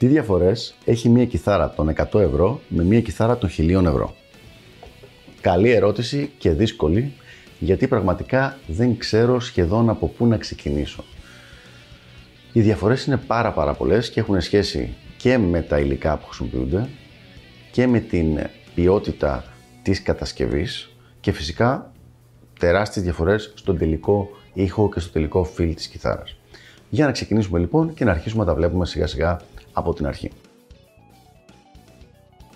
Τι διαφορές έχει μία κιθάρα των 100 ευρώ με μία κιθάρα των 1000 ευρώ; Καλή ερώτηση και δύσκολη γιατί πραγματικά δεν ξέρω σχεδόν από πού να ξεκινήσω. Οι διαφορές είναι πάρα πάρα πολλές και έχουν σχέση και με τα υλικά που χρησιμοποιούνται και με την ποιότητα της κατασκευής και φυσικά τεράστιες διαφορές στον τελικό ήχο και στο τελικό feel της κιθάρας. Για να ξεκινήσουμε λοιπόν και να αρχίσουμε να τα βλέπουμε σιγά σιγά από την αρχή.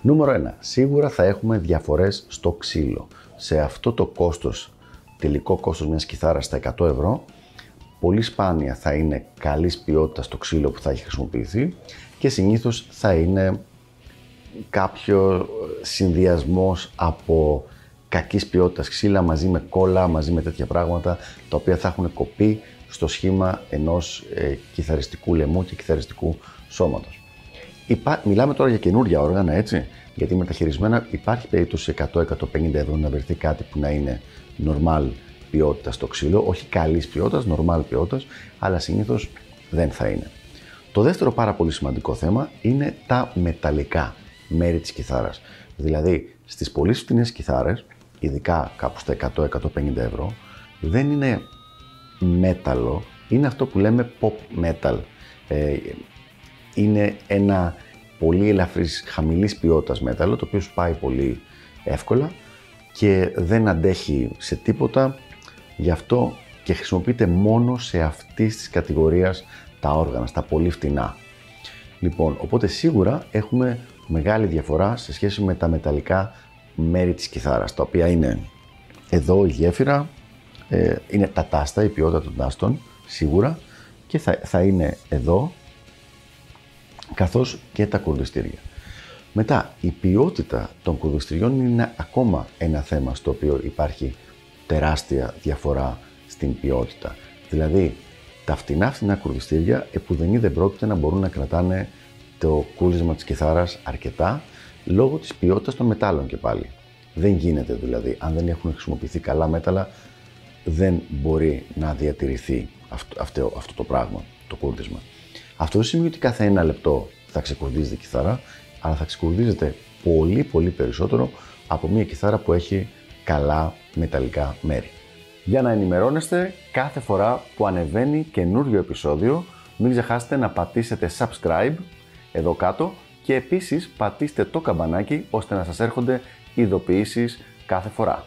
Νούμερο 1. Σίγουρα θα έχουμε διαφορές στο ξύλο. Σε αυτό το κόστος, τελικό κόστος μιας κιθάρας στα 100 ευρώ, πολύ σπάνια θα είναι καλής ποιότητας το ξύλο που θα έχει χρησιμοποιηθεί και συνήθως θα είναι κάποιο συνδυασμός από κακής ποιότητας ξύλα μαζί με κόλλα, μαζί με τέτοια πράγματα τα οποία θα έχουν κοπεί στο σχήμα ενός ε, κιθαριστικού λαιμού και κιθαριστικού σώματος. Υπά... Μιλάμε τώρα για καινούργια όργανα, έτσι, γιατί μεταχειρισμένα υπάρχει περίπτωση 100-150 ευρώ να βρεθεί κάτι που να είναι normal ποιότητας στο ξύλο, όχι καλής ποιότητας, normal ποιότητας, αλλά συνήθως δεν θα είναι. Το δεύτερο πάρα πολύ σημαντικό θέμα είναι τα μεταλλικά μέρη της κιθάρας. Δηλαδή, στις πολύ φτηνές κιθάρες, ειδικά κάπου στα 100-150 ευρώ, δεν είναι μέταλλο, είναι αυτό που λέμε pop metal. Ε, είναι ένα πολύ ελαφρύς, χαμηλής ποιότητας μέταλλο, το οποίο σπάει πολύ εύκολα και δεν αντέχει σε τίποτα, γι' αυτό και χρησιμοποιείται μόνο σε αυτής της κατηγορίας τα όργανα, στα πολύ φτηνά. Λοιπόν, οπότε σίγουρα έχουμε μεγάλη διαφορά σε σχέση με τα μεταλλικά μέρη της κιθάρας, τα οποία είναι εδώ η γέφυρα, ε, είναι τα τάστα, η ποιότητα των τάστων, σίγουρα, και θα, θα είναι εδώ, καθώς και τα κουρδιστήρια. Μετά, η ποιότητα των κουρδιστηριών είναι ακόμα ένα θέμα στο οποίο υπάρχει τεράστια διαφορά στην ποιότητα. Δηλαδή, τα φτηνά φτηνά κουρδιστήρια επουδενή δεν πρόκειται να μπορούν να κρατάνε το κούρδισμα της κιθάρας αρκετά λόγω της ποιότητας των μετάλλων και πάλι. Δεν γίνεται δηλαδή, αν δεν έχουν χρησιμοποιηθεί καλά μέταλλα, δεν μπορεί να διατηρηθεί αυτό, αυτό, αυτό το πράγμα, το κούρδισμα. Αυτό δεν σημαίνει ότι κάθε ένα λεπτό θα ξεκουρδίζεται η κιθάρα, αλλά θα ξεκουρδίζεται πολύ πολύ περισσότερο από μια κιθάρα που έχει καλά μεταλλικά μέρη. Για να ενημερώνεστε κάθε φορά που ανεβαίνει καινούριο επεισόδιο, μην ξεχάσετε να πατήσετε subscribe εδώ κάτω και επίσης πατήστε το καμπανάκι ώστε να σας έρχονται ειδοποιήσεις κάθε φορά.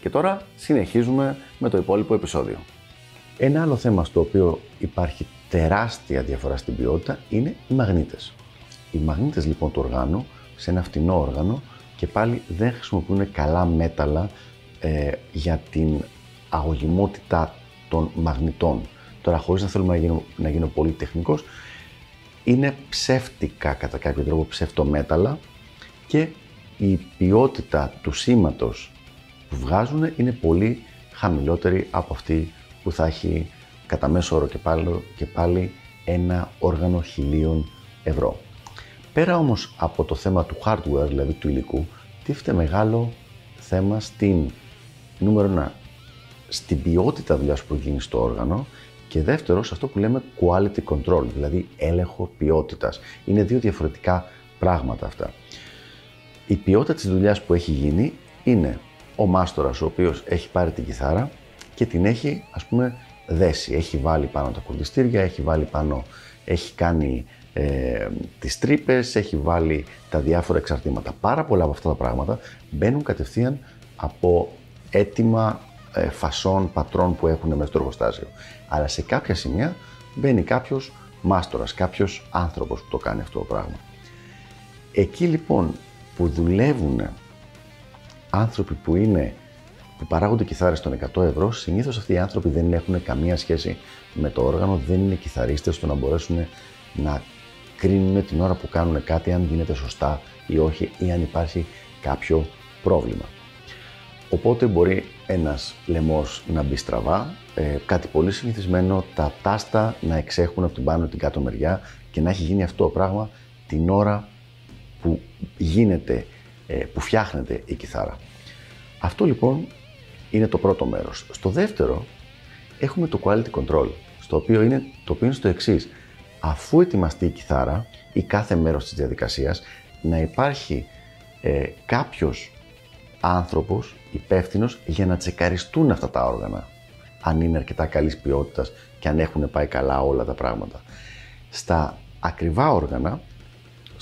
Και τώρα συνεχίζουμε με το υπόλοιπο επεισόδιο. Ένα άλλο θέμα στο οποίο υπάρχει τεράστια διαφορά στην ποιότητα είναι οι μαγνήτες. Οι μαγνήτες λοιπόν του οργάνου σε ένα φτηνό όργανο και πάλι δεν χρησιμοποιούν καλά μέταλλα ε, για την αγωγημότητα των μαγνητών. Τώρα χωρίς να θέλουμε να γίνω, να γίνω πολύ τεχνικός, είναι ψεύτικα κατά κάποιο τρόπο ψευτομέταλλα και η ποιότητα του σήματος που βγάζουν είναι πολύ χαμηλότερη από αυτή που θα έχει κατά μέσο όρο και πάλι, και πάλι ένα όργανο χιλίων ευρώ. Πέρα όμως από το θέμα του hardware, δηλαδή του υλικού, τίθεται μεγάλο θέμα στην νούμερο 1, στην ποιότητα δουλειάς που γίνει στο όργανο και δεύτερος σε αυτό που λέμε quality control, δηλαδή έλεγχο ποιότητας. Είναι δύο διαφορετικά πράγματα αυτά. Η ποιότητα της δουλειάς που έχει γίνει είναι ο μάστορας ο οποίος έχει πάρει την κιθάρα και την έχει ας πούμε δέσει. Έχει βάλει πάνω τα κουρδιστήρια, έχει βάλει πάνω, έχει κάνει ε, τις τρύπες, έχει βάλει τα διάφορα εξαρτήματα. Πάρα πολλά από αυτά τα πράγματα μπαίνουν κατευθείαν από έτοιμα ε, φασών, πατρών που έχουν μέσα στο εργοστάσιο. Αλλά σε κάποια σημεία μπαίνει κάποιος μάστορας, κάποιος άνθρωπος που το κάνει αυτό το πράγμα. Εκεί λοιπόν που δουλεύουν άνθρωποι που είναι που παράγονται κιθάρες των 100 ευρώ, συνήθως αυτοί οι άνθρωποι δεν έχουν καμία σχέση με το όργανο, δεν είναι κιθαρίστες στο να μπορέσουν να κρίνουν την ώρα που κάνουν κάτι αν γίνεται σωστά ή όχι ή αν υπάρχει κάποιο πρόβλημα. Οπότε μπορεί ένας λαιμός να μπει στραβά, ε, κάτι πολύ συνηθισμένο, τα τάστα να εξέχουν από την πάνω την κάτω μεριά και να έχει γίνει αυτό το πράγμα την ώρα που γίνεται, ε, που φτιάχνεται η κιθάρα. Αυτό λοιπόν είναι το πρώτο μέρος. Στο δεύτερο έχουμε το quality control, στο οποίο είναι, το οποίο είναι στο εξής. Αφού ετοιμαστεί η κιθάρα ή κάθε μέρος της διαδικασίας, να υπάρχει ε, κάποιος άνθρωπος υπεύθυνος για να τσεκαριστούν αυτά τα όργανα. Αν είναι αρκετά καλής ποιότητας και αν έχουν πάει καλά όλα τα πράγματα. Στα ακριβά όργανα,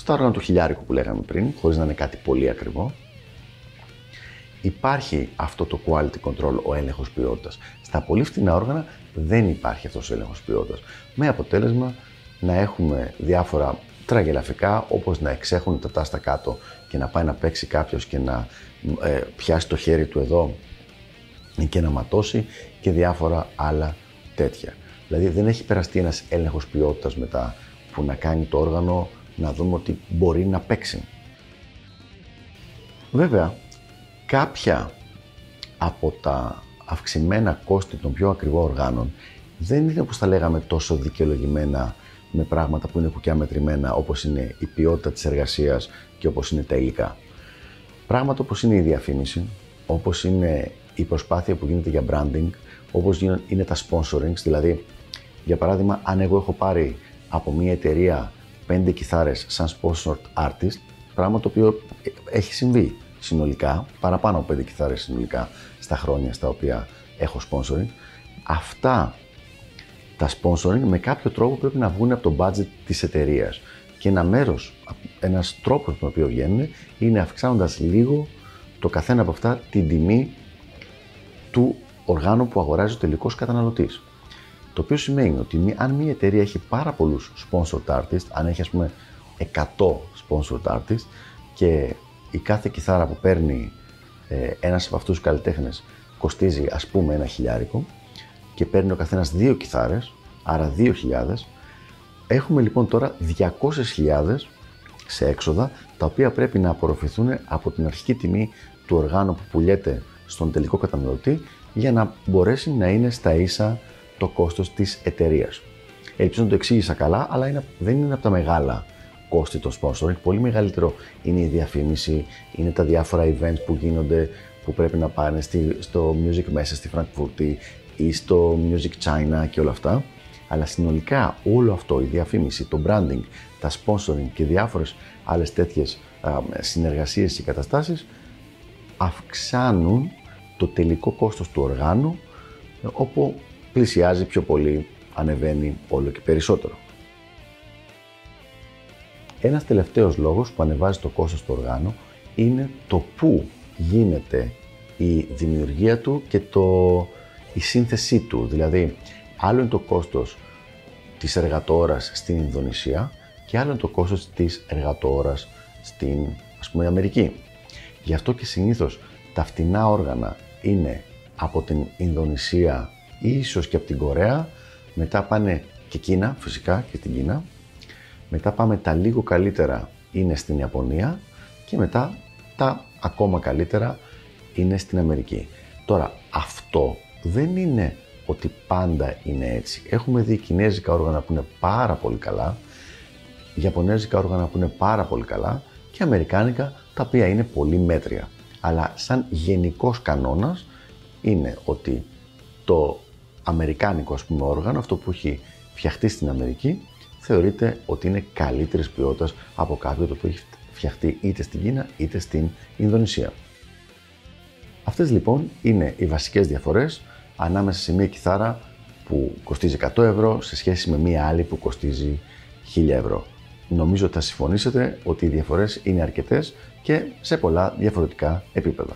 στα όργανα του χιλιάρικου που λέγαμε πριν, χωρίς να είναι κάτι πολύ ακριβό, υπάρχει αυτό το quality control, ο έλεγχος ποιότητας. Στα πολύ φτηνά όργανα δεν υπάρχει αυτός ο έλεγχος ποιότητας. Με αποτέλεσμα να έχουμε διάφορα τραγελαφικά, όπως να εξέχουν τα τάστα κάτω και να πάει να παίξει κάποιος και να ε, πιάσει το χέρι του εδώ και να ματώσει και διάφορα άλλα τέτοια. Δηλαδή δεν έχει περαστεί ένας έλεγχος ποιότητας μετά που να κάνει το όργανο να δούμε ότι μπορεί να παίξει. Βέβαια, κάποια από τα αυξημένα κόστη των πιο ακριβών οργάνων δεν είναι όπως τα λέγαμε τόσο δικαιολογημένα με πράγματα που είναι κουκιά μετρημένα όπως είναι η ποιότητα της εργασίας και όπως είναι τα υλικά. Πράγματα όπως είναι η διαφήμιση, όπως είναι η προσπάθεια που γίνεται για branding, όπως είναι τα sponsorings, δηλαδή για παράδειγμα αν εγώ έχω πάρει από μια εταιρεία πέντε κιθάρες σαν sponsored artist, πράγμα το οποίο έχει συμβεί συνολικά, παραπάνω από πέντε κιθάρες συνολικά στα χρόνια στα οποία έχω sponsoring, αυτά τα sponsoring με κάποιο τρόπο πρέπει να βγουν από το budget της εταιρείας. Και ένα μέρος, ένας τρόπος με τον οποίο βγαίνουν είναι αυξάνοντας λίγο το καθένα από αυτά την τιμή του οργάνου που αγοράζει ο τελικός καταναλωτής. Το οποίο σημαίνει ότι αν μια εταιρεία έχει πάρα πολλούς sponsored artists, αν έχει ας πούμε 100 sponsored artists και η κάθε κιθάρα που παίρνει ε, ένας από αυτούς τους καλλιτέχνες κοστίζει ας πούμε ένα χιλιάρικο και παίρνει ο καθένας δύο κιθάρες, άρα 2.000, έχουμε λοιπόν τώρα 200.000 σε έξοδα, τα οποία πρέπει να απορροφηθούν από την αρχική τιμή του οργάνου που πουλιέται στον τελικό καταναλωτή για να μπορέσει να είναι στα ίσα το κόστος της εταιρείας. Ελπίζω να το εξήγησα καλά, αλλά είναι, δεν είναι από τα μεγάλα κόστη το sponsoring. Πολύ μεγαλύτερο είναι η διαφήμιση, είναι τα διάφορα events που γίνονται που πρέπει να πάνε στη, στο Music μέσα στη Φραγκφούρτη ή στο Music China και όλα αυτά. Αλλά συνολικά όλο αυτό, η διαφήμιση, το branding, τα sponsoring και διάφορες άλλες τέτοιες α, συνεργασίες και καταστάσεις αυξάνουν το τελικό κόστος του οργάνου όπου πλησιάζει πιο πολύ, ανεβαίνει όλο και περισσότερο. Ένας τελευταίος λόγος που ανεβάζει το κόστος του οργάνου είναι το πού γίνεται η δημιουργία του και το, η σύνθεσή του. Δηλαδή, άλλο είναι το κόστος της εργατόρας στην Ινδονησία και άλλο είναι το κόστος της εργατόρας στην ας πούμε Αμερική. Γι' αυτό και συνήθως τα φτηνά όργανα είναι από την Ινδονησία ή ίσως και από την Κορέα, μετά πάνε και Κίνα, φυσικά και την Κίνα, μετά πάμε τα λίγο καλύτερα είναι στην Ιαπωνία και μετά τα ακόμα καλύτερα είναι στην Αμερική. Τώρα αυτό δεν είναι ότι πάντα είναι έτσι. Έχουμε δει κινέζικα όργανα που είναι πάρα πολύ καλά, ιαπωνέζικα όργανα που είναι πάρα πολύ καλά και αμερικάνικα τα οποία είναι πολύ μέτρια. Αλλά σαν γενικός κανόνας είναι ότι το αμερικάνικο ας πούμε όργανο, αυτό που έχει φτιαχτεί στην Αμερική, θεωρείται ότι είναι καλύτερης ποιότητας από κάποιο το οποίο έχει φτιαχτεί είτε στην Κίνα είτε στην Ινδονησία. Αυτές λοιπόν είναι οι βασικές διαφορές ανάμεσα σε μια κιθάρα που κοστίζει 100 ευρώ σε σχέση με μια άλλη που κοστίζει 1000 ευρώ. Νομίζω ότι θα συμφωνήσετε ότι οι διαφορές είναι αρκετές και σε πολλά διαφορετικά επίπεδα.